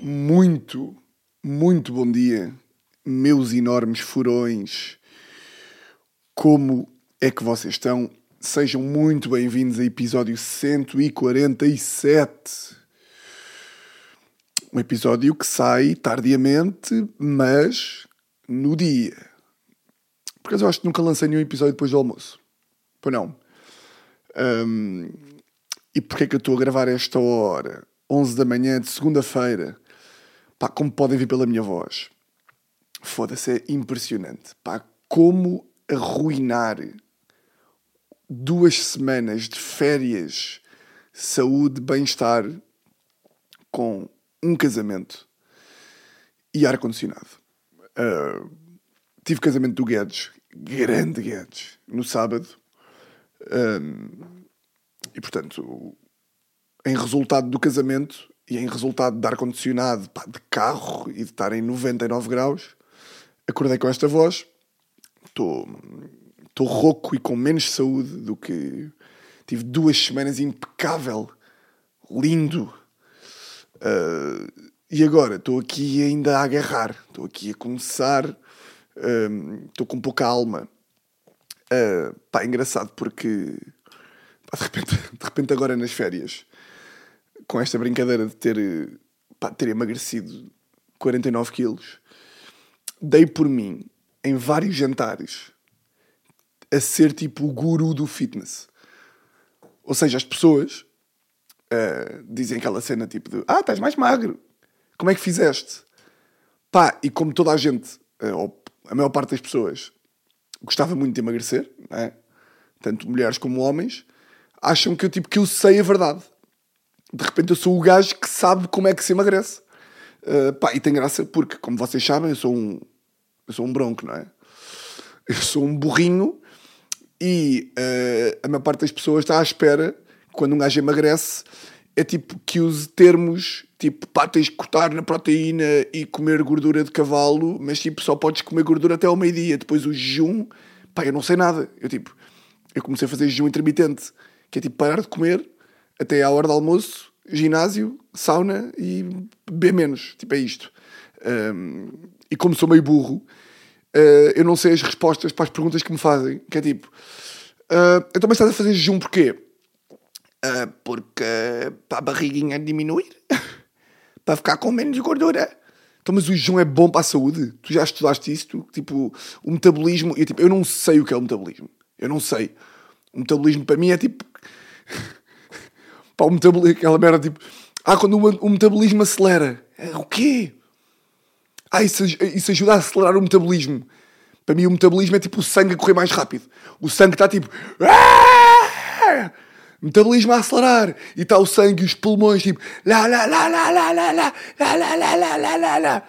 Muito, muito bom dia, meus enormes furões. Como é que vocês estão? Sejam muito bem-vindos a episódio 147. Um episódio que sai tardiamente, mas no dia. Porque eu acho que nunca lancei nenhum episódio depois do almoço. Pois não. Hum, e porquê é que eu estou a gravar esta hora? 11 da manhã de segunda-feira. Pá, como podem ver pela minha voz. Foda-se, é impressionante. Pá, como arruinar duas semanas de férias, saúde, bem-estar com um casamento e ar-condicionado. Uh, tive casamento do Guedes, grande Guedes, no sábado. Um, e portanto, em resultado do casamento e em resultado de ar-condicionado, de carro e de estar em 99 graus, acordei com esta voz. Estou rouco e com menos saúde do que tive duas semanas impecável, lindo. Uh, e agora estou aqui ainda a agarrar, estou aqui a começar, estou um, com pouca alma. Uh, pá, é engraçado porque de, repente, de repente agora nas férias, com esta brincadeira de ter, pá, ter emagrecido 49 quilos, dei por mim em vários jantares a ser tipo o guru do fitness. Ou seja, as pessoas uh, dizem aquela cena tipo de Ah, estás mais magro. Como é que fizeste? Pá, e como toda a gente, uh, ou a maior parte das pessoas, gostava muito de emagrecer, é? tanto mulheres como homens, acham que eu, tipo, que eu sei a verdade. De repente eu sou o gajo que sabe como é que se emagrece. Uh, pá, e tem graça porque, como vocês sabem, eu sou um, eu sou um bronco, não é? Eu sou um burrinho e uh, a maior parte das pessoas está à espera, quando um gajo emagrece, é tipo que use termos tipo, pá, tens que cortar na proteína e comer gordura de cavalo, mas tipo, só podes comer gordura até ao meio-dia. Depois o jejum, pá, eu não sei nada. Eu tipo, eu comecei a fazer jejum intermitente, que é tipo parar de comer até à hora do almoço, ginásio, sauna e beber menos. Tipo, é isto. Um, e como sou meio burro, uh, eu não sei as respostas para as perguntas que me fazem, que é tipo, uh, então mas estás a fazer jejum porquê? Uh, porque para a barriguinha diminuir. para ficar com menos gordura. Então, mas o jejum é bom para a saúde? Tu já estudaste isso? Tu, tipo, o metabolismo. Eu, tipo, eu não sei o que é o metabolismo. Eu não sei. O metabolismo para mim é tipo. Pá, o metabolismo, aquela merda tipo. Ah, quando o, o metabolismo acelera. É, o quê? Ah, isso, isso ajuda a acelerar o metabolismo. Para mim, o metabolismo é tipo o sangue a correr mais rápido. O sangue está tipo. Ah! metabolismo a acelerar e está o sangue e os pulmões tipo lá lá lá lá lá lá lá lá lá lá lá lá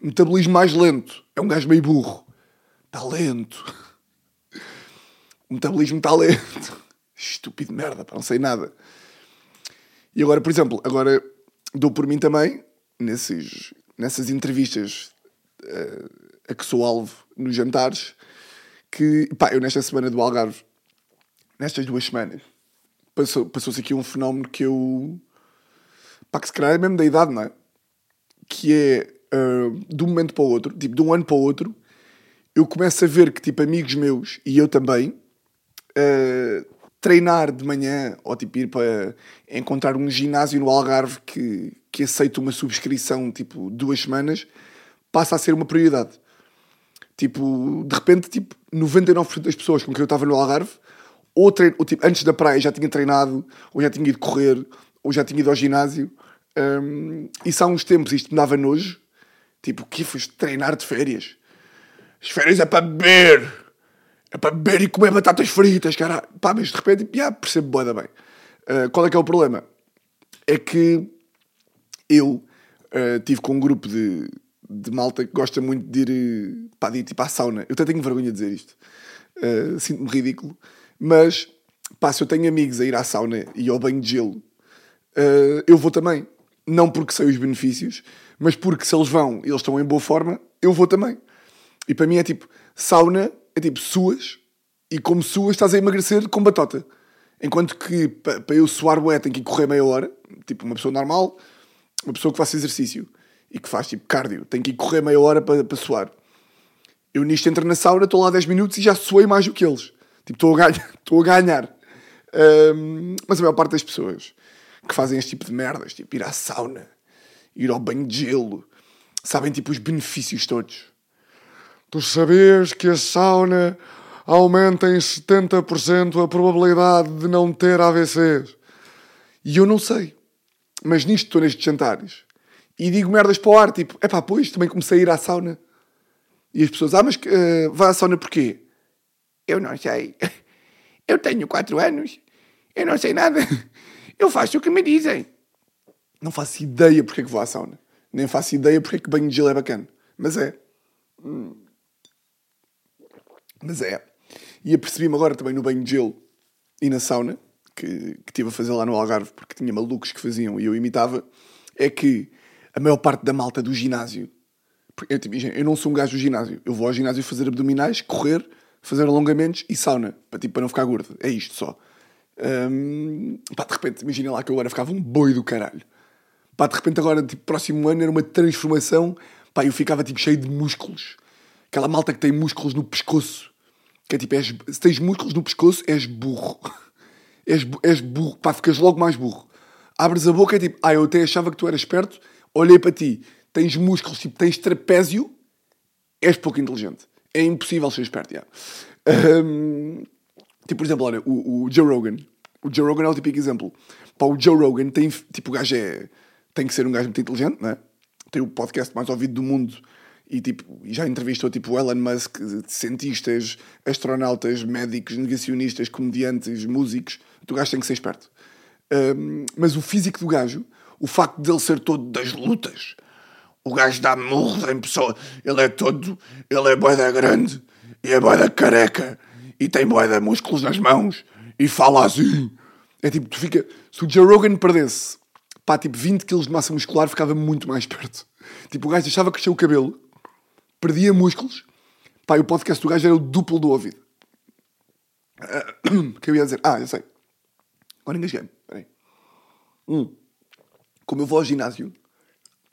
metabolismo mais lento é um gajo meio burro está lento metabolismo está lento estúpido merda não sei nada e agora por exemplo agora dou por mim também nesses nessas entrevistas uh, a que sou alvo nos jantares que pá eu nesta semana do Algarve nestas duas semanas passou-se passou aqui um fenómeno que eu. pá, que se calhar é mesmo da idade, não é? Que é uh, de um momento para o outro, tipo, de um ano para o outro, eu começo a ver que, tipo, amigos meus e eu também, uh, treinar de manhã ou, tipo, ir para encontrar um ginásio no Algarve que, que aceita uma subscrição, tipo, duas semanas, passa a ser uma prioridade. Tipo, de repente, tipo, 99% das pessoas com quem eu estava no Algarve ou, treino, ou tipo, antes da praia já tinha treinado, ou já tinha ido correr, ou já tinha ido ao ginásio. Um, isso há uns tempos isto me dava nojo. Tipo, que foste treinar de férias? As férias é para beber! É para beber e comer batatas fritas, cara. Pá, mas de repente, já percebo boa bem. Uh, qual é que é o problema? É que eu uh, tive com um grupo de, de malta que gosta muito de ir, pá, de ir tipo à sauna. Eu até tenho vergonha de dizer isto. Uh, Sinto-me ridículo. Mas, pá, se eu tenho amigos a ir à sauna e ao banho de gelo, uh, eu vou também. Não porque sei os benefícios, mas porque se eles vão e eles estão em boa forma, eu vou também. E para mim é tipo, sauna é tipo suas, e como suas estás a emagrecer com batota. Enquanto que para pa eu suar bué tem que correr meia hora, tipo uma pessoa normal, uma pessoa que faça exercício e que faz tipo cardio, tem que correr meia hora para, para suar. Eu nisto entro na sauna, estou lá 10 minutos e já suei mais do que eles. Tipo, estou a ganhar. Estou a ganhar. Um, mas a maior parte das pessoas que fazem este tipo de merdas, tipo ir à sauna, ir ao banho de gelo, sabem tipo os benefícios todos. Tu sabias que a sauna aumenta em 70% a probabilidade de não ter AVCs. E eu não sei. Mas nisto estou nestes jantares. E digo merdas para o ar, tipo, é pá, pois, também comecei a ir à sauna. E as pessoas, ah, mas uh, vai à sauna porquê? Eu não sei. Eu tenho 4 anos. Eu não sei nada. Eu faço o que me dizem. Não faço ideia porque é que vou à sauna. Nem faço ideia porque é que banho de gelo é bacana. Mas é. Hum. Mas é. E apercebi-me agora também no banho de gelo e na sauna, que, que estive a fazer lá no Algarve, porque tinha malucos que faziam e eu imitava, é que a maior parte da malta do ginásio. Eu, tipo, eu não sou um gajo do ginásio. Eu vou ao ginásio fazer abdominais, correr, fazer alongamentos e sauna, para, tipo, para não ficar gordo. É isto só. Um, pá, de repente, imagina lá que eu agora ficava um boi do caralho. Pá, de repente agora, tipo, próximo ano era uma transformação. Pá, eu ficava tipo cheio de músculos. Aquela malta que tem músculos no pescoço. Que é tipo, és, se tens músculos no pescoço, és burro. és, és burro. Pá, ficas logo mais burro. Abres a boca é tipo, ah, eu até achava que tu eras esperto. Olhei para ti, tens músculos, tipo, tens trapézio. És pouco inteligente. É impossível ser esperto. Um, Tipo, por exemplo, olha, o, o Joe Rogan. O Joe Rogan é o típico exemplo. Pá, o Joe Rogan tem, tipo, o gajo é, tem que ser um gajo muito inteligente, né? Tem o podcast mais ouvido do mundo e, tipo, já entrevistou, tipo, Elon Musk, cientistas, astronautas, médicos, negacionistas, comediantes, músicos. O gajo tem que ser esperto. Um, mas o físico do gajo, o facto dele ser todo das lutas, o gajo dá murro em pessoa, ele é todo, ele é boeda grande e é boeda careca e tem boé de músculos nas mãos e fala assim. É tipo, tu fica. Se o Joe Rogan perdesse pá, tipo 20 kg de massa muscular, ficava muito mais perto. Tipo, o gajo deixava crescer o cabelo, perdia músculos, pá, e o podcast do gajo era o duplo do ouvido. O que eu ia dizer? Ah, já sei. Agora engasguei-me. Peraí. Hum. Como eu vou ao ginásio,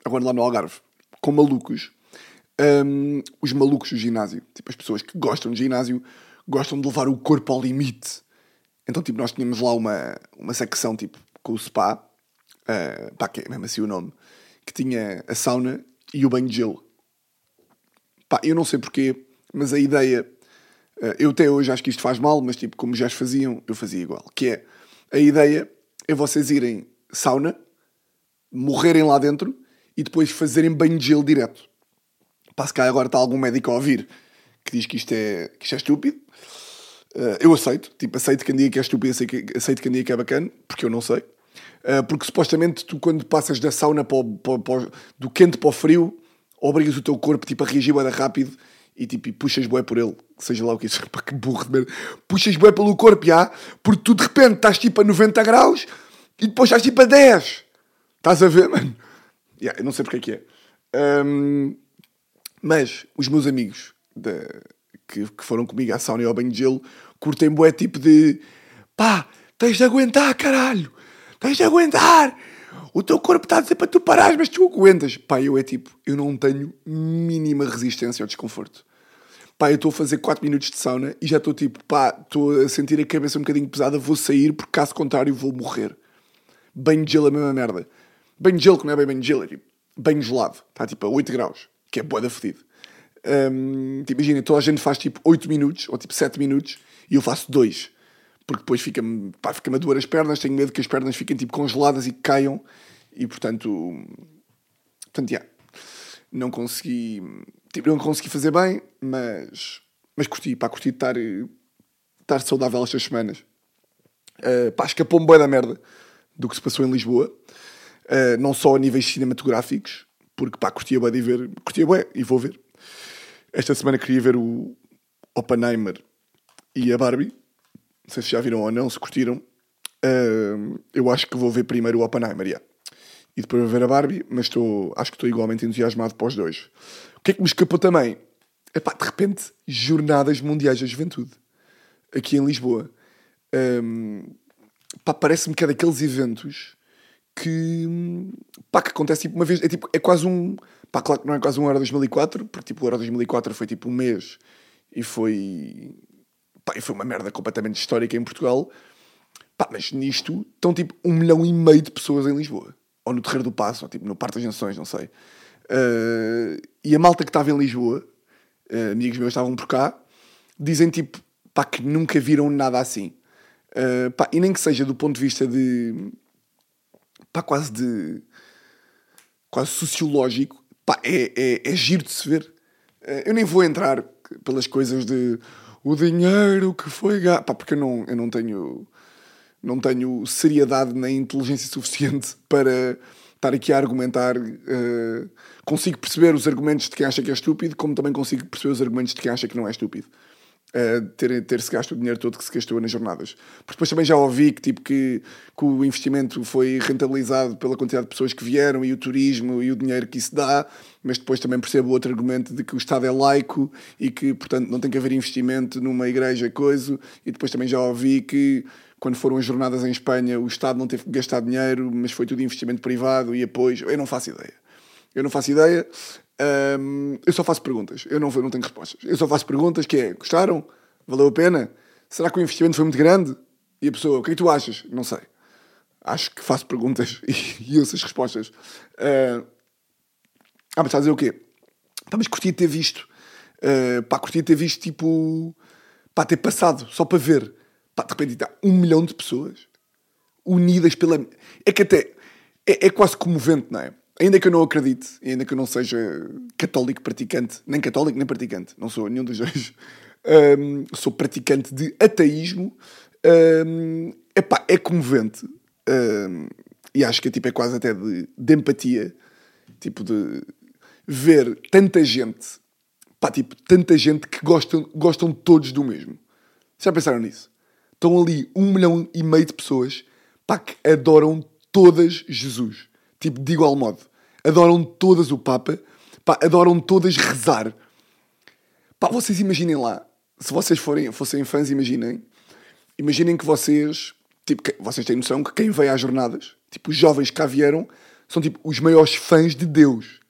agora lá no Algarve, com malucos, um, os malucos do ginásio, tipo as pessoas que gostam de ginásio, gostam de levar o corpo ao limite. Então, tipo, nós tínhamos lá uma, uma secção, tipo, com o spa, uh, pá, que é mesmo assim o nome, que tinha a sauna e o banho de gelo. Pá, eu não sei porquê, mas a ideia, uh, eu até hoje acho que isto faz mal, mas tipo, como já as faziam, eu fazia igual. Que é, a ideia é vocês irem sauna, morrerem lá dentro e depois fazerem banho de gelo direto. Pá, se cá agora está algum médico a ouvir que diz que isto é, que isto é estúpido. Uh, eu aceito, tipo, aceito quem diga que é estúpido, aceito, aceito quem diga que é bacana, porque eu não sei. Uh, porque supostamente tu, quando passas da sauna para o, para, para, do quente para o frio, obrigas o teu corpo tipo, a reagir bem rápido e, tipo, e puxas bué por ele, seja lá o que isso, pá, que burro de merda. Puxas bué pelo corpo, já, porque tu de repente estás tipo a 90 graus e depois estás tipo a 10. Estás a ver, mano? Yeah, eu não sei porque é que é. Um, mas os meus amigos de, que, que, foram comigo à sauna e ao banho de gelo, curtem bué tipo de pá, tens de aguentar, caralho, tens de aguentar. O teu corpo está a dizer para tu parares, mas tu aguentas. Pá, eu é tipo, eu não tenho mínima resistência ao desconforto. Pá, eu estou a fazer 4 minutos de sauna e já estou tipo, pá, estou a sentir a cabeça um bocadinho pesada, vou sair porque caso contrário vou morrer. Banho de gelo é a mesma merda. Banho de gelo, que não é bem banho de gelo, é tipo banho gelado, está tipo a 8 graus, que é boa da fedido. Tipo, imagina, toda a gente faz tipo 8 minutos ou tipo 7 minutos e eu faço 2. Porque depois fica-me fica a doer as pernas, tenho medo que as pernas fiquem tipo congeladas e caiam e portanto. Portanto, yeah, não consegui. Tipo, não consegui fazer bem, mas. Mas curti, pá, curti estar, estar saudável estas semanas. Uh, pá, escapou-me bem da merda do que se passou em Lisboa. Uh, não só a níveis cinematográficos, porque pá, curtia bem de ver, curtia bem e vou ver. Esta semana queria ver o Oppenheimer e a Barbie. Não sei se já viram ou não, se curtiram. Uh, eu acho que vou ver primeiro o Oppenheimer, yeah. E depois vou ver a Barbie, mas estou, acho que estou igualmente entusiasmado para os dois. O que é que me escapou também? Epá, de repente, Jornadas Mundiais da Juventude. Aqui em Lisboa. Um, pá, parece-me que é daqueles eventos que, pá, que acontece tipo uma vez, é, tipo, é quase um, pá, claro que não é quase um Euro 2004, porque tipo o Euro 2004 foi tipo um mês e foi, pá, foi uma merda completamente histórica em Portugal, pá, mas nisto estão tipo um milhão e meio de pessoas em Lisboa, ou no Terreiro do Passo, ou tipo no Parque das Nações, não sei. Uh, e a malta que estava em Lisboa, uh, amigos meus estavam por cá, dizem tipo, pá, que nunca viram nada assim. Uh, pá, e nem que seja do ponto de vista de pá, quase de quase sociológico, pá, é, é, é giro de se ver. Eu nem vou entrar pelas coisas de o dinheiro que foi gasto, pá, porque eu não, eu não tenho não tenho seriedade nem inteligência suficiente para estar aqui a argumentar. Uh, consigo perceber os argumentos de quem acha que é estúpido, como também consigo perceber os argumentos de quem acha que não é estúpido uh, ter, ter-se gasto o dinheiro todo que se gastou nas jornadas. Porque depois também já ouvi que, tipo, que, que o investimento foi rentabilizado pela quantidade de pessoas que vieram e o turismo e o dinheiro que isso dá, mas depois também percebo outro argumento de que o Estado é laico e que, portanto, não tem que haver investimento numa igreja, coisa, e depois também já ouvi que quando foram as jornadas em Espanha, o Estado não teve que gastar dinheiro, mas foi tudo investimento privado e apoio. Eu não faço ideia. Eu não faço ideia. Um, eu só faço perguntas, eu não, eu não tenho respostas. Eu só faço perguntas que é, gostaram? Valeu a pena? Será que o investimento foi muito grande? E a pessoa, o que é que tu achas? Não sei. Acho que faço perguntas e, e ouço as respostas. Uh, ah, mas está a dizer o quê? Pá, mas curtia ter visto. Uh, pá, curtia ter visto, tipo... Pá, ter passado, só para ver. Pá, de repente está um milhão de pessoas unidas pela... É que até... É, é quase comovente, não é? Ainda que eu não acredite, ainda que eu não seja católico praticante, nem católico nem praticante, não sou nenhum dos dois, um, sou praticante de ateísmo, um, epá, é comovente. Um, e acho que tipo, é quase até de, de empatia, tipo de ver tanta gente, pá, tipo, tanta gente que gostam, gostam todos do mesmo. Já pensaram nisso? Estão ali um milhão e meio de pessoas pá, que adoram todas Jesus. Tipo, de igual modo adoram todas o Papa, pá, adoram todas rezar. Pá, vocês imaginem lá, se vocês forem, fossem fãs, imaginem, imaginem que vocês, tipo, que, vocês têm noção que quem veio às jornadas, tipo, os jovens que cá vieram, são tipo os maiores fãs de Deus.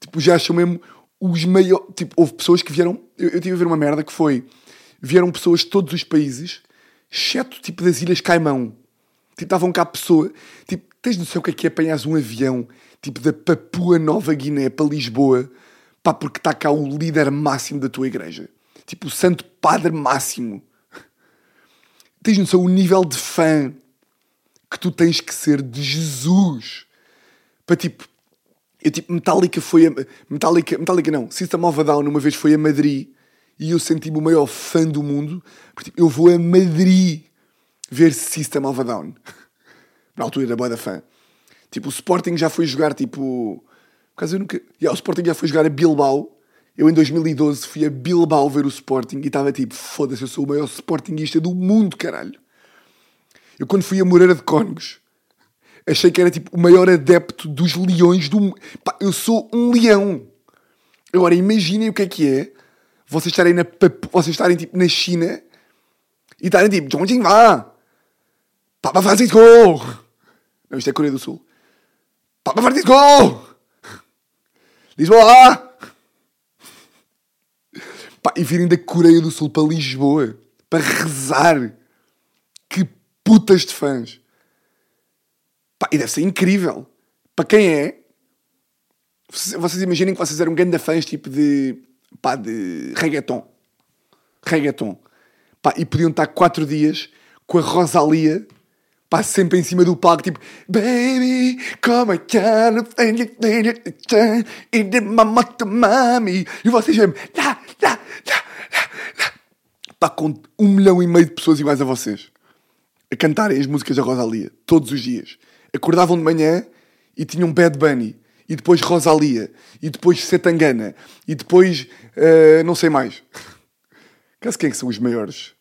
Tipo, já acham mesmo os maiores. Tipo, houve pessoas que vieram. Eu, eu tive a ver uma merda que foi. Vieram pessoas de todos os países, exceto tipo das Ilhas Caimão. Tipo, estavam cá pessoa. Tipo, tens noção o que é que é apanhar um avião tipo da Papua Nova Guiné para Lisboa, pá, porque está cá o líder máximo da tua igreja. Tipo, o santo padre máximo. Tens noção o nível de fã que tu tens que ser de Jesus. Para tipo, eu tipo, Metallica foi a... Metallica, Metallica não, System of a Down uma vez foi a Madrid e eu senti-me o maior fã do mundo. Porque tipo, eu vou a Madrid ver System of a Down. Na altura era boa da fã. Tipo, o Sporting já foi jogar, tipo... Por causa eu nunca... Yeah, o Sporting já foi jogar a Bilbao. Eu, em 2012, fui a Bilbao ver o Sporting e estava tipo, foda-se, eu sou o maior Sportingista do mundo, caralho. Eu, quando fui a Moreira de Cónegos, achei que era tipo o maior adepto dos leões do mundo. Eu sou um leão. Agora, imaginem o que é que é vocês estarem, na, vocês estarem tipo, na China e estarem tipo, Zhongjing Wá, Papa Francisco. Não, isto é Coreia do Sul. Papa Francisco! Lisboa! Pá, e virem da Coreia do Sul para Lisboa para rezar. Que putas de fãs. Pá, e deve ser incrível. Para quem é, vocês imaginem que vocês eram grandes fãs tipo de, pá, de reggaeton. Reggaeton. Pá, e podiam estar quatro dias com a Rosalia Pá, sempre em cima do palco, tipo Baby, como I can E de mamata mami. E vocês mesmo lá, lá, lá, lá, Pá, com um milhão e meio de pessoas iguais a vocês A cantarem as músicas da Rosalia Todos os dias. Acordavam de manhã e tinham Bad Bunny E depois Rosalia E depois Setangana E depois, uh, não sei mais. Caso quem é que são os maiores?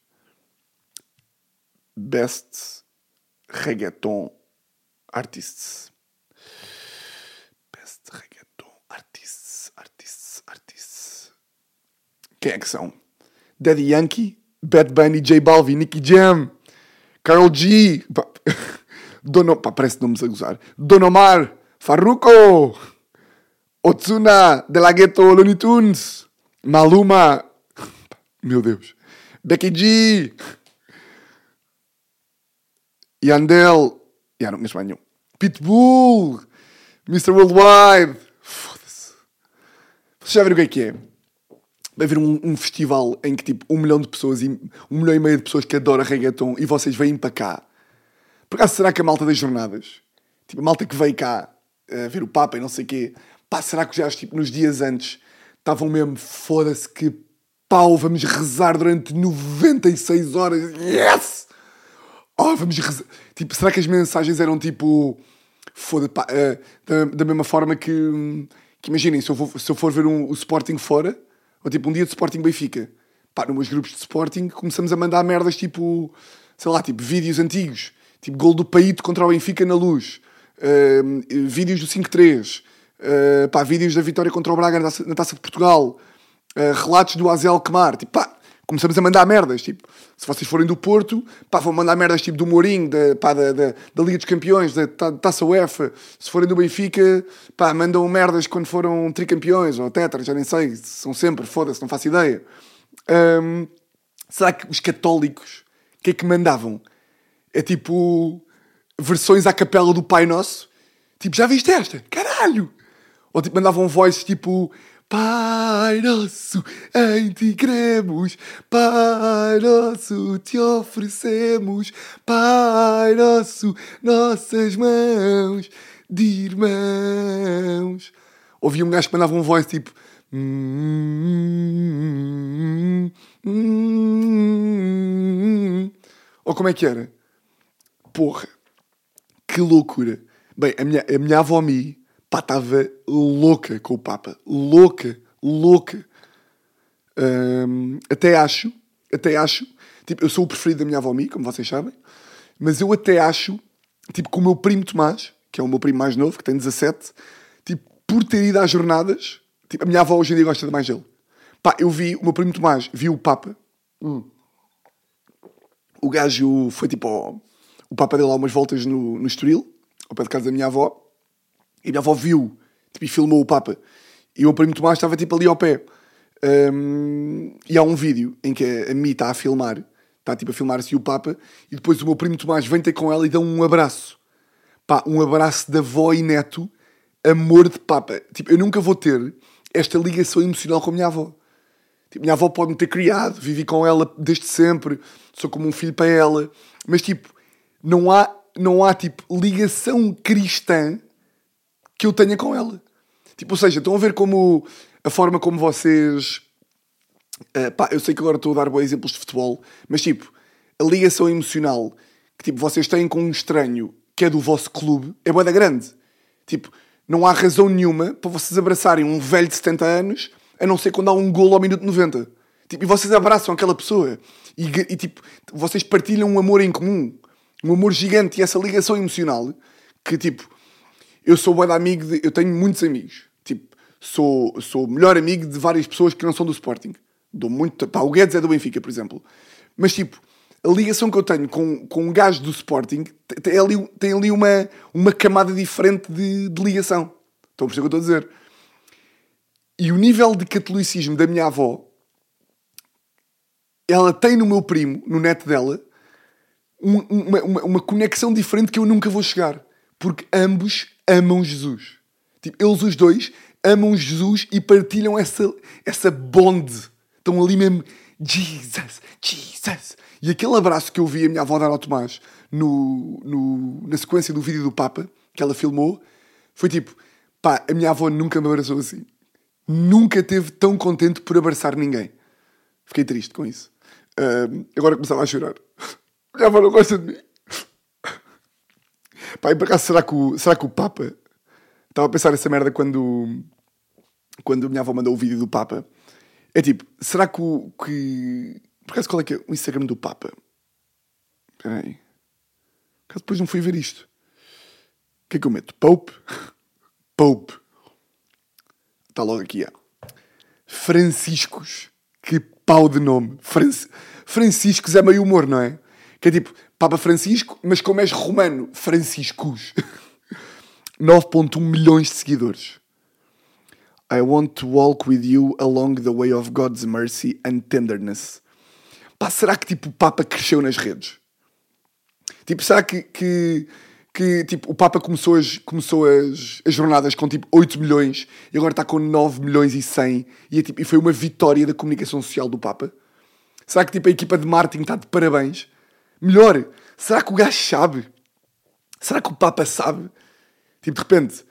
Best reggaeton artists. Best reggaeton artists, artists, artists. Quem é que são? Daddy Yankee, Bad Bunny, J Balvin, Nicky Jam. Carol G. Pá, Dono, pá, parece nomes a gozar. Don Omar. Farruko. Otsuna. De La Ghetto Looney Tunes. Maluma. Meu Deus. Becky G. Yandel. Já não conheço mais nenhum. Pitbull. Mr. Worldwide. Foda-se. Vocês já viram o que é que é? Vai haver um, um festival em que tipo um milhão de pessoas e um milhão e meio de pessoas que adoram reggaeton e vocês vêm para cá. Por acaso será que a malta das jornadas, tipo a malta que veio cá a ver o Papa e não sei o quê, pá, será que já tipo, nos dias antes estavam mesmo foda-se que pau, vamos rezar durante 96 horas, yes! Oh, vamos. Tipo, será que as mensagens eram tipo foda pá, eh, da, da mesma forma que, que imaginem, se eu, for, se eu for ver um, o Sporting fora, ou tipo um dia de Sporting Benfica, pá, nos meus grupos de Sporting começamos a mandar merdas tipo, sei lá, tipo vídeos antigos, tipo gol do Paíto contra o Benfica na luz, uh, vídeos do 5-3, uh, pá, vídeos da vitória contra o Braga na Taça, na taça de Portugal, uh, relatos do Azel Kemar, tipo, pá, começamos a mandar merdas, tipo, se vocês forem do Porto, pá, vão mandar merdas tipo do Mourinho, da, pá, da, da, da Liga dos Campeões, da ta, Taça UEFA, se forem do Benfica, pá, mandam merdas quando foram tricampeões, ou tetra, já nem sei, são sempre, foda-se, não faço ideia. Hum, será que os católicos, o que é que mandavam? É tipo, versões à capela do Pai Nosso, tipo, já viste esta? Caralho! Ou tipo, mandavam voices tipo, Pai nosso, em ti cremos, Pai nosso, te oferecemos, Pai nosso, nossas mãos de irmãos. Ouvi um gajo que mandava um voice tipo. Ou como é que era? Porra, que loucura. Bem, a minha, a minha avó Mi, pá, estava louca com o Papa. Louca, louca. Hum, até acho, até acho, tipo, eu sou o preferido da minha avó Mi, como vocês sabem, mas eu até acho, tipo, que o meu primo Tomás, que é o meu primo mais novo, que tem 17, tipo, por ter ido às jornadas, tipo, a minha avó hoje em dia gosta de mais dele. Pá, eu vi, o meu primo Tomás viu o Papa. Hum. O gajo foi tipo, ao- o Papa deu lá umas voltas no, no Estoril, ao pé de casa da minha avó, e minha avó viu, tipo, e filmou o Papa. E o meu primo Tomás estava tipo ali ao pé. Hum, e há um vídeo em que a, a Mi está a filmar, está tipo a filmar-se o Papa, e depois o meu primo Tomás vem ter com ela e dá um abraço. Pá, um abraço de avó e neto, amor de Papa. Tipo, eu nunca vou ter esta ligação emocional com a minha avó. Tipo, minha avó pode me ter criado, vivi com ela desde sempre, sou como um filho para ela, mas tipo, não há, não há tipo ligação cristã que eu tenha com ela. Tipo, ou seja, estão a ver como a forma como vocês. eh, pá, eu sei que agora estou a dar bons exemplos de futebol, mas tipo, a ligação emocional que tipo, vocês têm com um estranho que é do vosso clube é boa da grande. Tipo, não há razão nenhuma para vocês abraçarem um velho de 70 anos a não ser quando há um golo ao minuto 90. Tipo, e vocês abraçam aquela pessoa e, e, tipo, vocês partilham um amor em comum, um amor gigante e essa ligação emocional que tipo, eu sou de amigo, de, eu tenho muitos amigos. Tipo, sou, sou melhor amigo de várias pessoas que não são do Sporting. Dou muito. Pá, o Guedes é do Benfica, por exemplo. Mas tipo, a ligação que eu tenho com, com um gajo do Sporting te- tem ali, tem ali uma, uma camada diferente de, de ligação. Estão a perceber o que eu estou a dizer? E o nível de catolicismo da minha avó, ela tem no meu primo, no neto dela, um- uma, uma, uma conexão diferente que eu nunca vou chegar. Porque ambos amam Jesus. Tipo, eles os dois amam Jesus e partilham essa, essa bond. Estão ali mesmo, Jesus, Jesus. E aquele abraço que eu vi a minha avó dar ao Tomás no, no, na sequência do vídeo do Papa, que ela filmou, foi tipo, pá, a minha avó nunca me abraçou assim. Nunca teve tão contente por abraçar ninguém. Fiquei triste com isso. Ahm, agora começava a chorar. Minha avó não gosta de mim. Pá, e por acaso, será que o, será que o Papa... Estava a pensar essa merda quando... Quando a minha avó mandou o vídeo do Papa. É tipo, será que o... Que... Por acaso, qual é que é o Instagram do Papa? Espera aí. Por acaso, depois não fui ver isto. O que é que eu meto? Pope? Pope. Está logo aqui, ó. Franciscos. Que pau de nome. Franc... Franciscos é meio humor, não é? Que é tipo Papa Francisco, mas como és romano, Franciscus. 9.1 milhões de seguidores. I want to walk with you along the way of God's mercy and tenderness. Pá, será que tipo o Papa cresceu nas redes? Tipo, será que, que, que tipo, o Papa começou, as, começou as, as jornadas com tipo 8 milhões e agora está com 9 milhões e 100 e, é, tipo, e foi uma vitória da comunicação social do Papa? Será que tipo, a equipa de marketing está de parabéns? Melhor, será que o gajo sabe? Será que o Papa sabe? Tipo, de repente,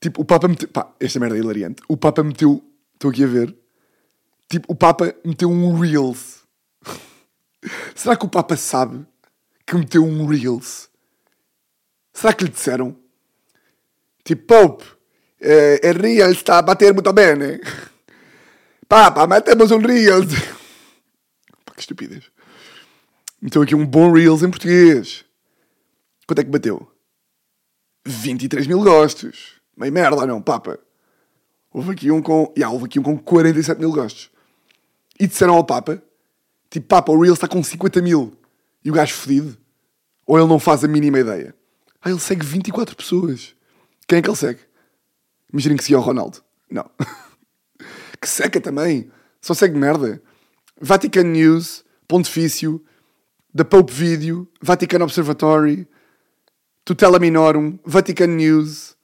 tipo, o Papa meteu. Pá, esta merda é hilariante. O Papa meteu. Estou aqui a ver. Tipo, o Papa meteu um Reels. será que o Papa sabe que meteu um Reels? Será que lhe disseram? Tipo, Pope, eh, el Reels está a bater muito bem, né? Papa, metemos um Reels. Pá, que estupidez. Meteu aqui um bom Reels em português. Quanto é que bateu? 23 mil gostos. Meio merda, não, Papa. Houve aqui um com. Yeah, houve aqui um com 47 mil gostos. E disseram ao Papa: tipo, Papa, o Reels está com 50 mil. E o gajo fedido? Ou ele não faz a mínima ideia? Ah, ele segue 24 pessoas. Quem é que ele segue? Imaginem que seguia o Ronaldo. Não. que seca também. Só segue merda. Vatican News, Pontifício, The Pope Video, Vatican Observatory, Tutela Minorum, Vatican News,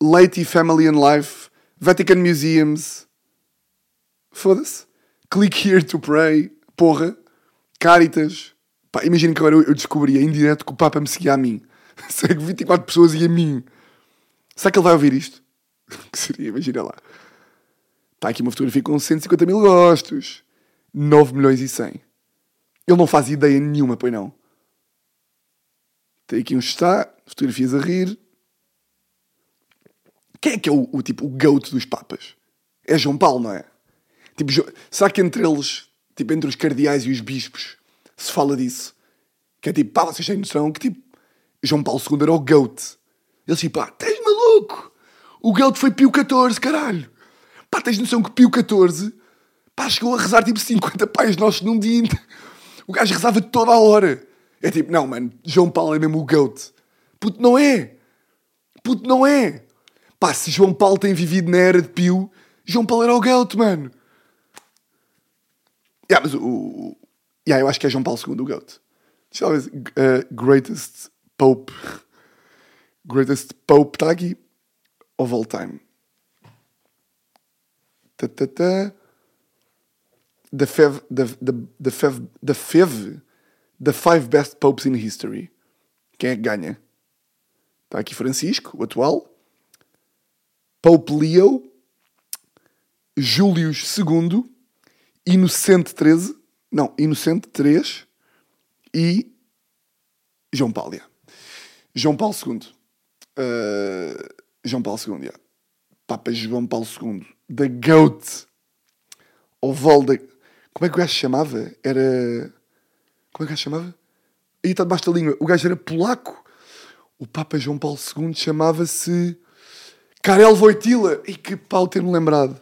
Lady Family and Life, Vatican Museums. Foda-se. Click here to pray. Porra. Caritas. Pá, imaginem que agora eu descobria em direto que o Papa me seguia a mim. Segue 24 pessoas e a mim. Será que ele vai ouvir isto? que seria? Imagina lá. Está aqui uma fotografia com 150 mil gostos. 9 milhões e 100. Ele não faz ideia nenhuma, pois não. Tem aqui um está, fotografias a rir. Quem é que é o, o tipo, o goat dos papas? É João Paulo, não é? Tipo, será que entre eles, tipo, entre os cardeais e os bispos, se fala disso? Que é tipo, pá, vocês têm noção que tipo, João Paulo II era o goat. Eles tipo, pá, tens maluco? O goat foi Pio XIV, caralho. Pá, tens noção que Pio XIV, pá, chegou a rezar tipo 50 pais nossos num dia. O gajo rezava toda a hora. É tipo, não, mano, João Paulo é mesmo o GOAT. Puto, não é. Puto, não é. Pá, se João Paulo tem vivido na era de Pio, João Paulo era o GOAT, mano. Yeah, mas o... yeah, eu acho que é João Paulo II o GOAT. Ver. Uh, greatest Pope. Greatest Pope está aqui. Of all time. Ta, ta, ta. The Fev... The, the, the Fev... The Fev... The Five Best Popes in History. Quem é que ganha? Está aqui Francisco, o atual. Pope Leo. Július II. Inocente XIII. Não, Inocente III. E João Paulo. Yeah. João Paulo II. Uh, João Paulo II, yeah. Papa João Paulo II. The GOAT. Oval da... Como é que o gajo se chamava? Era... Como é que o gajo chamava? Aí está debaixo da língua. O gajo era polaco. O Papa João Paulo II chamava-se Karel Wojtyla. E que pau ter-me lembrado.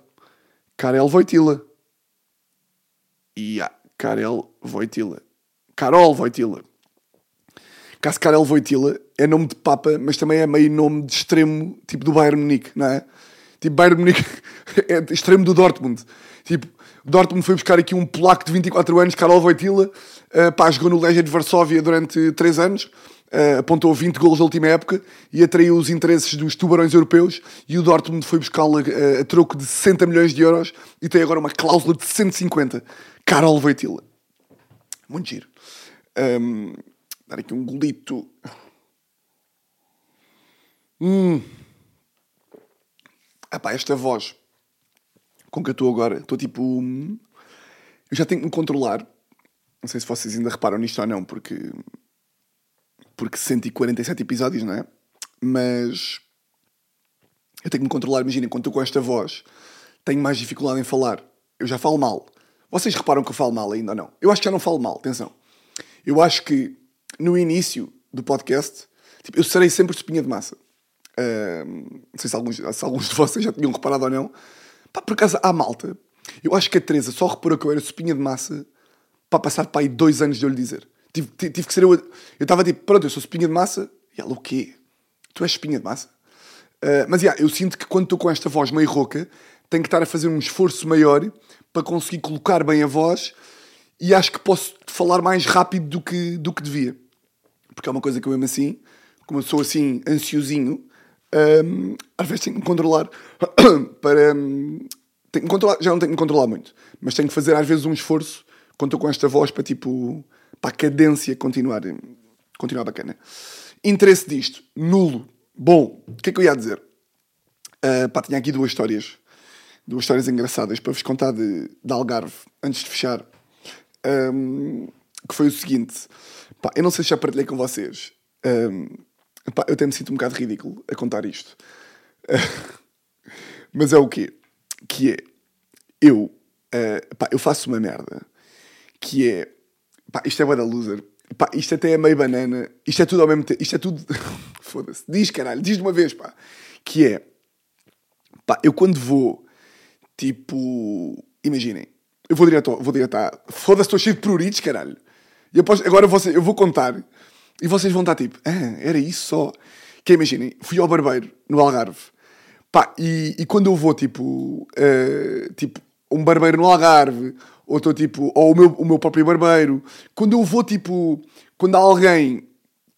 Karel Wojtyla. E yeah, Karel Wojtyla. Carol Wojtyla. Caso Karel Wojtyla é nome de Papa, mas também é meio nome de extremo, tipo do Bayern Munique, não é? Tipo, Bayern Munique é extremo do Dortmund. Tipo, o Dortmund foi buscar aqui um polaco de 24 anos, Karol Wojtyla, uh, pá, jogou no Legia de Varsóvia durante 3 anos, uh, apontou 20 golos na última época e atraiu os interesses dos tubarões europeus e o Dortmund foi buscá-lo a, a, a, troco de 60 milhões de euros e tem agora uma cláusula de 150. Karol Wojtyla. Muito giro. Um, dar aqui um golito. Hum. Ah pá, esta voz com que eu estou agora, estou tipo. Hum, eu já tenho que me controlar. Não sei se vocês ainda reparam nisto ou não, porque. Porque 147 episódios, não é? Mas. Eu tenho que me controlar. Imaginem, quando estou com esta voz, tenho mais dificuldade em falar. Eu já falo mal. Vocês reparam que eu falo mal ainda ou não? Eu acho que já não falo mal, atenção. Eu acho que no início do podcast, tipo, eu serei sempre espinha de massa. Uh, não sei se alguns, se alguns de vocês já tinham reparado ou não. Pá, por acaso, há malta. Eu acho que a Teresa só reparou que eu era espinha de massa para passar para aí dois anos de eu lhe dizer. Tive, tive, tive que ser eu. Eu estava tipo, pronto, eu sou espinha de massa. E ela, o quê? Tu és espinha de massa? Uh, mas, yeah, eu sinto que quando estou com esta voz meio rouca, tenho que estar a fazer um esforço maior para conseguir colocar bem a voz e acho que posso falar mais rápido do que, do que devia. Porque é uma coisa que eu amo assim, como eu sou assim ansiosinho, um, às vezes tenho que me controlar para. Um, tenho que controlar, já não tenho que me controlar muito, mas tenho que fazer às vezes um esforço quando estou com esta voz para tipo. para a cadência continuar, continuar bacana. Interesse disto, nulo. Bom, o que é que eu ia dizer? Uh, pá, tinha aqui duas histórias. Duas histórias engraçadas para vos contar de, de Algarve, antes de fechar. Um, que foi o seguinte. Pá, eu não sei se já partilhei com vocês. Um, pá, eu até me sinto um bocado ridículo a contar isto. mas é o quê? Que é... Eu... Uh, pá, eu faço uma merda. Que é... Pá, isto é bué da loser. Pá, isto até é meio banana. Isto é tudo ao mesmo tempo. Isto é tudo... Foda-se. Diz, caralho. Diz de uma vez, pá. Que é... Pá, eu quando vou... Tipo... Imaginem. Eu vou direto, vou direto à... Foda-se, estou cheio de pruritos, caralho. E posso, agora você, eu vou contar e vocês vão estar tipo, ah, era isso só. Que imaginem, fui ao barbeiro no Algarve. Pá, e, e quando eu vou, tipo, uh, tipo, um barbeiro no Algarve, ou estou tipo, ou o meu, o meu próprio barbeiro, quando eu vou, tipo, quando há alguém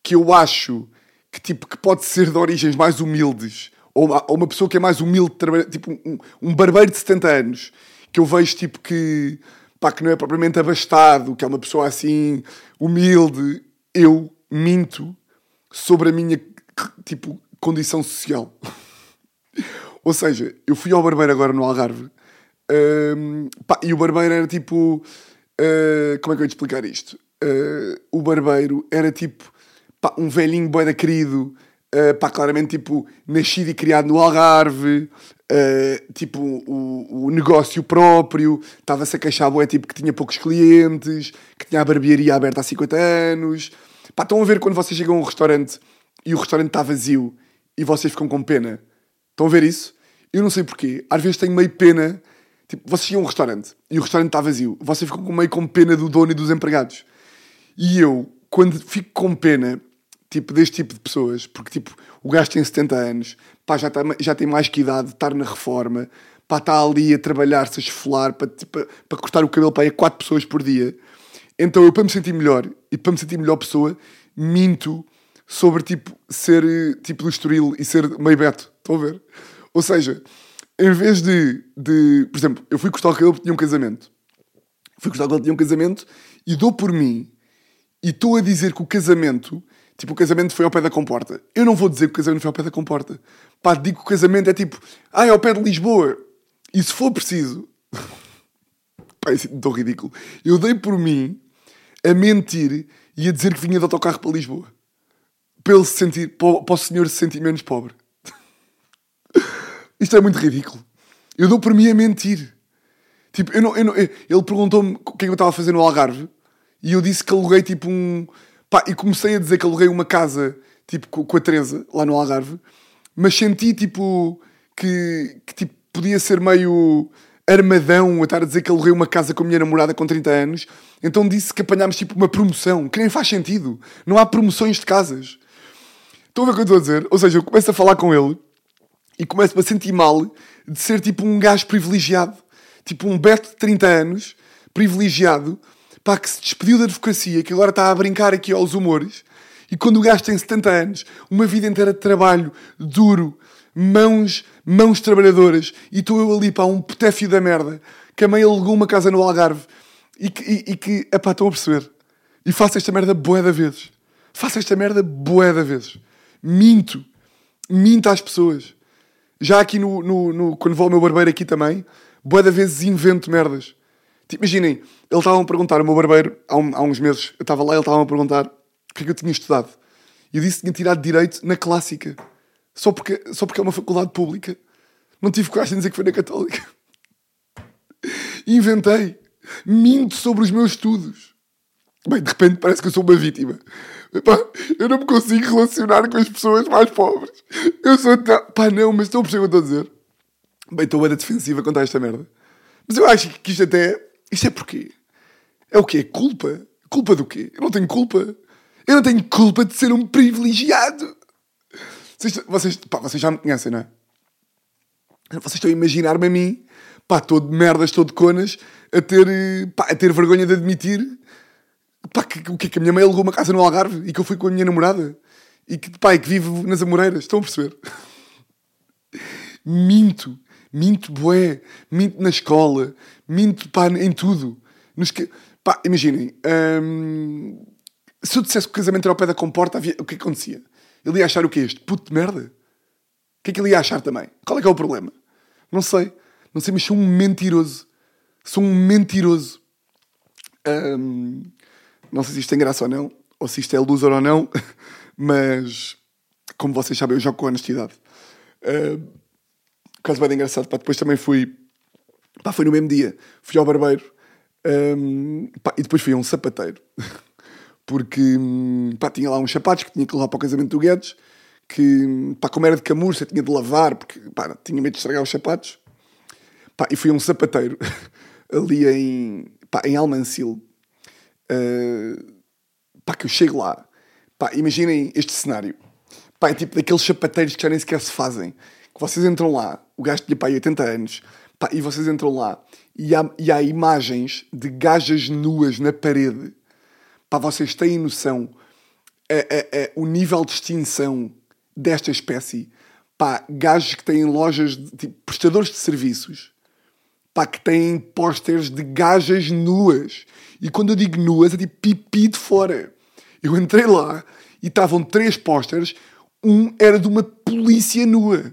que eu acho que, tipo, que pode ser de origens mais humildes, ou uma, ou uma pessoa que é mais humilde, tipo, um, um barbeiro de 70 anos, que eu vejo, tipo, que, pá, que não é propriamente abastado, que é uma pessoa assim, humilde, eu minto sobre a minha, tipo, condição social. Ou seja, eu fui ao barbeiro agora no Algarve um, pá, e o barbeiro era tipo. Uh, como é que eu ia te explicar isto? Uh, o barbeiro era tipo pá, um velhinho boeda querido, uh, pá, claramente tipo nascido e criado no Algarve, uh, tipo o, o negócio próprio, estava-se a queixar boé, tipo que tinha poucos clientes, que tinha a barbearia aberta há 50 anos. Pá, estão a ver quando vocês chegam a um restaurante e o restaurante está vazio e vocês ficam com pena? Estão a ver isso? Eu não sei porquê. Às vezes tenho meio pena. Tipo, vocês chegam a um restaurante e o restaurante está vazio. Vocês ficam meio com pena do dono e dos empregados. E eu, quando fico com pena, tipo, deste tipo de pessoas, porque, tipo, o gajo tem 70 anos, pá, já, tá, já tem mais que idade de estar na reforma, pá, está ali a trabalhar-se, a esfolar, para, tipo, para cortar o cabelo para aí a 4 pessoas por dia. Então eu, para me sentir melhor e para me sentir melhor pessoa, minto sobre tipo ser tipo Estoril e ser meio beto. Estão a ver? Ou seja, em vez de, de por exemplo, eu fui cortar o cabelo porque tinha um casamento. Fui cortar o cabelo tinha um casamento e dou por mim e estou a dizer que o casamento, tipo, o casamento foi ao pé da comporta. Eu não vou dizer que o casamento foi ao pé da comporta. Pá, digo que o casamento é tipo, ah, é ao pé de Lisboa. E se for preciso, pá, é assim, tão ridículo. Eu dei por mim a mentir e a dizer que vinha de autocarro para Lisboa. Para ele se sentir, para o senhor se sentir menos pobre. Isto é muito ridículo. Eu dou por mim a mentir. Tipo, eu não, eu não, ele perguntou-me o que é que eu estava a fazer no Algarve e eu disse que aluguei tipo um. Pá, e comecei a dizer que aluguei uma casa tipo com a Teresa lá no Algarve, mas senti tipo que, que tipo, podia ser meio armadão a estar a dizer que aluguei uma casa com a minha namorada com 30 anos. Então disse que apanhámos tipo uma promoção, que nem faz sentido. Não há promoções de casas. Estão a ver o que eu estou a dizer? Ou seja, eu começo a falar com ele e começo a sentir mal de ser tipo um gajo privilegiado. Tipo um Beto de 30 anos, privilegiado, pá, que se despediu da advocacia, que agora está a brincar aqui aos humores. E quando o gajo tem 70 anos, uma vida inteira de trabalho duro, mãos, mãos trabalhadoras, e estou eu ali, pá, um potéfio da merda, que a mãe alugou uma casa no Algarve e que, e, e que epá, estão a perceber. E faço esta merda bué da vezes. Faço esta merda bué da vezes. Minto. Minto às pessoas. Já aqui no, no, no quando vou ao meu barbeiro aqui também, bué da vezes invento merdas. Tipo, imaginem, ele estava a perguntar, o meu barbeiro, há, um, há uns meses, eu estava lá ele estava a perguntar o que é que eu tinha estudado. E eu disse que tinha tirado Direito na Clássica. Só porque, só porque é uma faculdade pública. Não tive coragem de dizer que foi na Católica. Inventei. Minto sobre os meus estudos. Bem, de repente parece que eu sou uma vítima. Epá, eu não me consigo relacionar com as pessoas mais pobres. Eu sou tão... Pá, não, mas estão a perceber o que estou a dizer? Bem, estou a defensiva contra esta merda. Mas eu acho que isto até... Isto é porquê? É o quê? Culpa? Culpa do quê? Eu não tenho culpa. Eu não tenho culpa de ser um privilegiado. Vocês, vocês, pá, vocês já me conhecem, não é? Vocês estão a imaginar-me a mim, pá, todo de merdas, todo de conas, a ter, eh, pá, a ter vergonha de admitir pá, que, que é que a minha mãe alugou uma casa no Algarve e que eu fui com a minha namorada e que, pá, e que vivo nas Amoreiras. Estão a perceber? Minto. Minto bué. Minto na escola. Minto, pá, em tudo. Nos. Pá, imaginem. Hum, se eu dissesse que o casamento era ao pé da comporta, havia... o que é que acontecia? Ele ia achar o que é este? Puto de merda? O que é que ele ia achar também? Qual é que é o problema? Não sei. Não sei, mas sou um mentiroso. Sou um mentiroso. Hum, não sei se isto tem graça ou não, ou se isto é loser ou não, mas como vocês sabem, eu jogo com honestidade. Uh, caso bem engraçado, pá, depois também fui, pá, foi no mesmo dia, fui ao barbeiro um, pá, e depois fui a um sapateiro, porque pá, tinha lá uns sapatos que tinha que levar para o casamento do Guedes, que pá, como era de camurça, tinha de lavar, porque pá, tinha medo de estragar os sapatos, pá, e fui a um sapateiro ali em, pá, em Almancil, uh, pá, que eu chego lá, pá, imaginem este cenário, pá, é tipo daqueles sapateiros que já nem sequer se fazem, que vocês entram lá, o gajo tinha pá 80 anos, pá, e vocês entram lá e há, e há imagens de gajas nuas na parede, pá, vocês têm noção a, a, a, o nível de extinção desta espécie, pá, gajos que têm lojas, de, tipo, prestadores de serviços, pá, que têm pósteres de gajas nuas. E quando eu digo nuas, é tipo pipi de fora. Eu entrei lá e estavam três pósteres, um era de uma polícia nua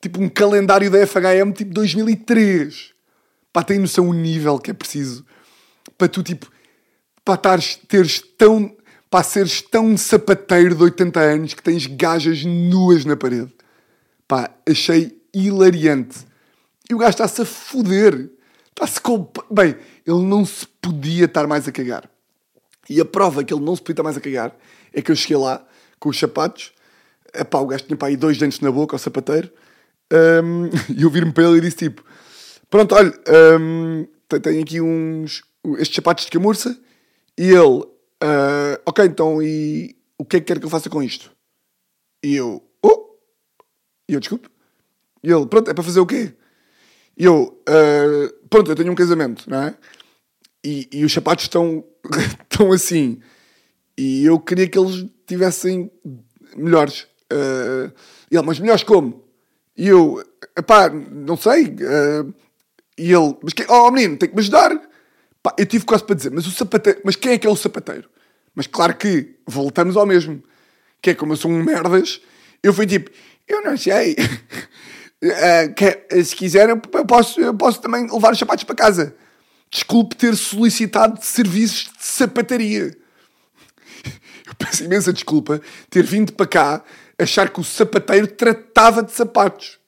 tipo um calendário da FHM tipo 2003. Pá, tem noção o nível que é preciso para tu, tipo, para teres tão, para seres tão sapateiro de 80 anos que tens gajas nuas na parede. Pá, achei hilariante. E o gajo está-se a foder. Está-se com... Bem, ele não se podia estar mais a cagar. E a prova que ele não se podia estar mais a cagar é que eu cheguei lá com os sapatos. Epá, o gajo tinha pá, aí dois dentes na boca, o sapateiro. Um, e eu vir-me para ele e disse tipo: Pronto, olha, um, tenho aqui uns. estes sapatos de camurça. E ele: uh, Ok, então e o que é que quer que eu faça com isto? E eu: Oh! E eu: Desculpe. E ele: Pronto, é para fazer o quê? E eu: uh, Pronto, eu tenho um casamento, não é? E, e os sapatos estão, estão assim. E eu queria que eles tivessem melhores. Uh, ele, mas melhores como? E eu, pá, não sei. Uh, e ele, mas quem, oh menino, tem que me ajudar. Pá, eu tive quase para dizer, mas o sapateiro, mas quem é que é o sapateiro? Mas claro que voltamos ao mesmo. Que é como eu sou um merdas, eu fui tipo, eu não sei. Uh, que, se quiser, eu posso, eu posso também levar os sapatos para casa. Desculpe ter solicitado serviços de sapataria. Eu peço imensa desculpa ter vindo para cá achar que o sapateiro tratava de sapatos.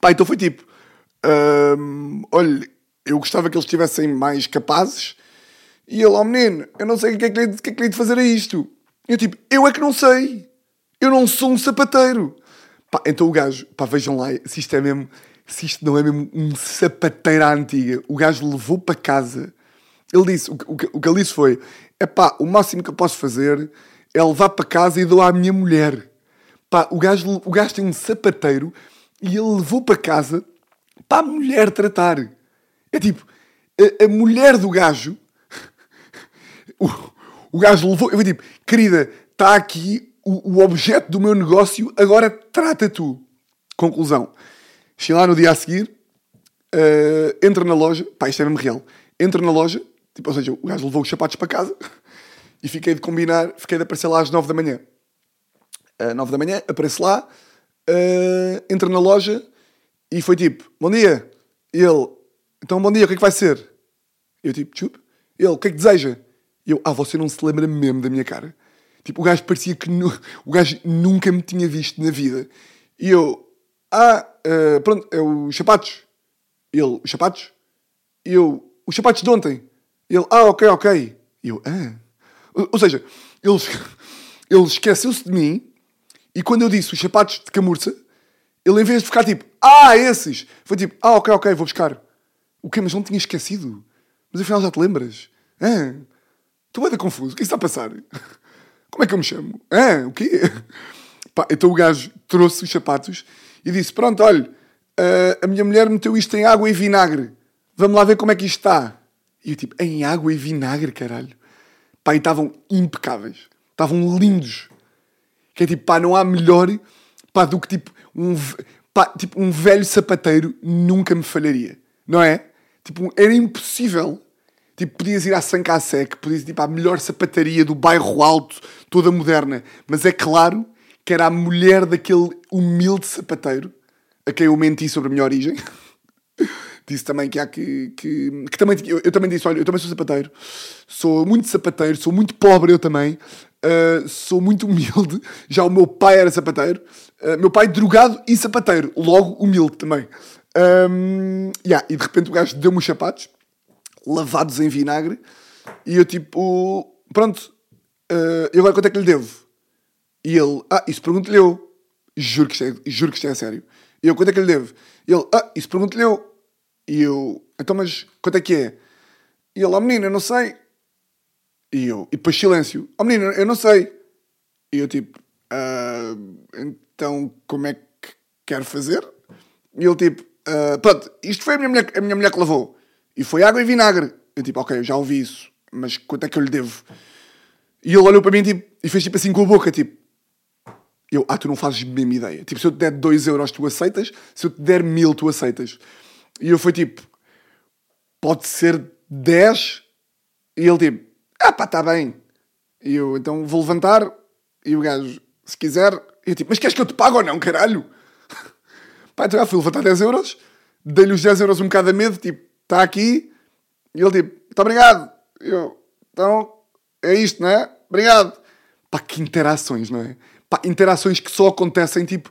Pá, então foi tipo: hum, olha, eu gostava que eles estivessem mais capazes. E ele, oh, menino, eu não sei o que é que que é que lhe de fazer a isto. E eu tipo: eu é que não sei. Eu não sou um sapateiro. Pá, então o gajo, pá, vejam lá se isto é mesmo, se isto não é mesmo um sapateiro à antiga. O gajo levou para casa. Ele disse: o, o, o que ele disse foi: é pá, o máximo que eu posso fazer é levar para casa e dou à minha mulher. Pá, o gajo, o gajo tem um sapateiro e ele levou para casa para a mulher tratar. É tipo, a, a mulher do gajo, o, o gajo levou, eu vou tipo, querida, está aqui o, o, objeto do meu negócio, agora trata tu. Conclusão. Cheguei lá no dia a seguir, uh, entra na loja, pá, isto é mesmo real, entra na loja, tipo, ou seja, o gajo levou os sapatos para casa e fiquei de combinar, fiquei de aparecer lá às nove da manhã uh, 9 da manhã, aparece lá, uh, entra na loja e foi tipo, bom dia. Ele, então bom dia, o que é que vai ser? Eu tipo, chup. Ele, o que é que deseja? Eu, ah, você não se lembra mesmo da minha cara? Tipo, o gajo parecia que nu... o gajo nunca me tinha visto na vida. E eu, ah, uh, pronto, é os sapatos. Ele, os sapatos? Eu, os sapatos de ontem. Ele, ah, ok, ok. Eu, ah. Ou, ou seja, ele, ele esqueceu-se de mim e quando eu disse os sapatos de camurça, ele em vez de ficar tipo, ah, esses, foi tipo, ah, ok, ok, vou buscar. O quê? Mas não tinha esquecido. Mas afinal já te lembras? Ah, estou bem confuso. O que é que está a passar? Como é que eu me chamo? Ah, o quê? Pá, então o gajo trouxe os sapatos e disse: Pronto, olha, a minha mulher meteu isto em água e vinagre. Vamos lá ver como é que isto está. E eu tipo, em água e vinagre, caralho. Pá, e estavam impecáveis. Estavam lindos. Que é tipo, pá, não há melhor pá, do que tipo um, pá, tipo um velho sapateiro nunca me falharia. Não é? Tipo, era impossível. Tipo, podias ir à Sancasec, podias ir tipo, à melhor sapataria do bairro alto, toda moderna. Mas é claro que era a mulher daquele humilde sapateiro a quem eu menti sobre a minha origem. disse também que há que. que, que também, eu, eu, também disse: olha, eu também sou sapateiro, sou muito sapateiro, sou muito pobre eu também, uh, sou muito humilde. Já o meu pai era sapateiro, uh, meu pai drogado e sapateiro, logo humilde também. Um, yeah, e de repente o gajo deu-me os sapatos, lavados em vinagre, e eu tipo, pronto, uh, e agora quanto é que lhe devo? E ele, ah, isso pergunto-lhe eu. Juro que, isto é, juro que isto é sério. E eu, quanto é que lhe devo? E ele, ah, isso pergunto-lhe eu. E eu, então, mas quanto é que é? E ele, ó oh, menino, eu não sei. E eu, e depois silêncio, ó oh, menino, eu não sei. E eu, tipo, ah, então como é que quero fazer? E ele, tipo, ah, pronto, isto foi a minha, mulher, a minha mulher que lavou. E foi água e vinagre. Eu, tipo, ok, eu já ouvi isso, mas quanto é que eu lhe devo? E ele olhou para mim tipo, e fez tipo assim com a boca, tipo, eu, ah, tu não fazes mesma ideia. Tipo, se eu te der 2 euros, tu aceitas. Se eu te der mil, tu aceitas. E eu fui tipo, pode ser 10? E ele tipo, ah pá, está bem. E eu, então vou levantar. E o gajo, se quiser. E eu tipo, mas queres que eu te pague ou não, caralho? Pá, então já fui levantar 10 euros. Dei-lhe os 10 euros um bocado a medo, tipo, está aqui. E ele tipo, muito obrigado. Eu, então, é isto, não é? Obrigado. Pá, que interações, não é? Pá, interações que só acontecem, tipo,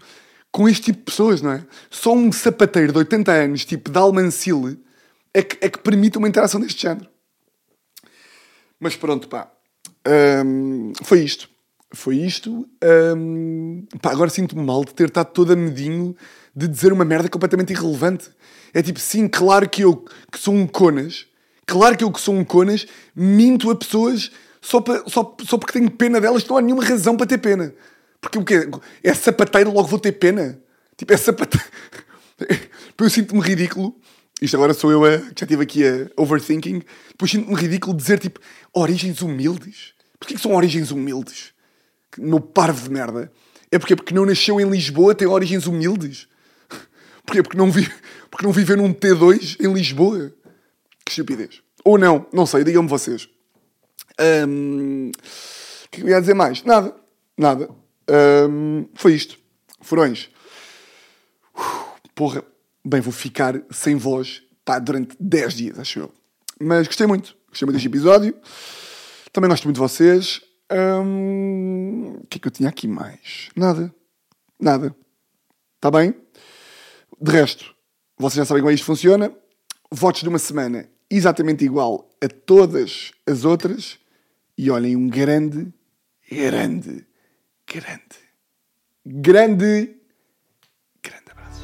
com este tipo de pessoas, não é? Só um sapateiro de 80 anos, tipo de Almancile, é que, é que permite uma interação deste género. Mas pronto, pá. Um, foi isto. Foi isto. Um, pá, agora sinto-me mal de ter estado todo a medinho de dizer uma merda completamente irrelevante. É tipo, sim, claro que eu que sou um conas, claro que eu que sou um conas, minto a pessoas só, para, só, só porque tenho pena delas, não há nenhuma razão para ter pena. Porque o quê? É sapateiro, logo vou ter pena. Tipo, é sapateiro. Eu sinto-me ridículo. Isto agora sou eu a, que já estive aqui a overthinking. Depois sinto-me ridículo dizer tipo origens humildes. Porquê que são origens humildes? Meu parvo de merda. É porque, porque não nasceu em Lisboa, tem origens humildes. Porquê? Porque não, vi, porque não vive num T2 em Lisboa. Que estupidez. Ou não, não sei, digam-me vocês. O que eu ia dizer mais? Nada, nada. Um, foi isto. Furões. porra. Bem, vou ficar sem voz pá, durante 10 dias, acho eu. Mas gostei muito. Gostei muito deste episódio. Também gosto muito de vocês. O que é que eu tinha aqui mais? Nada. Nada. Está bem? De resto, vocês já sabem como é isto funciona. Votos de uma semana exatamente igual a todas as outras. E olhem, um grande, grande grande, grande, grande abraço.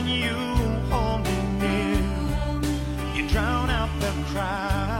holding you, me near. You drown out the cry.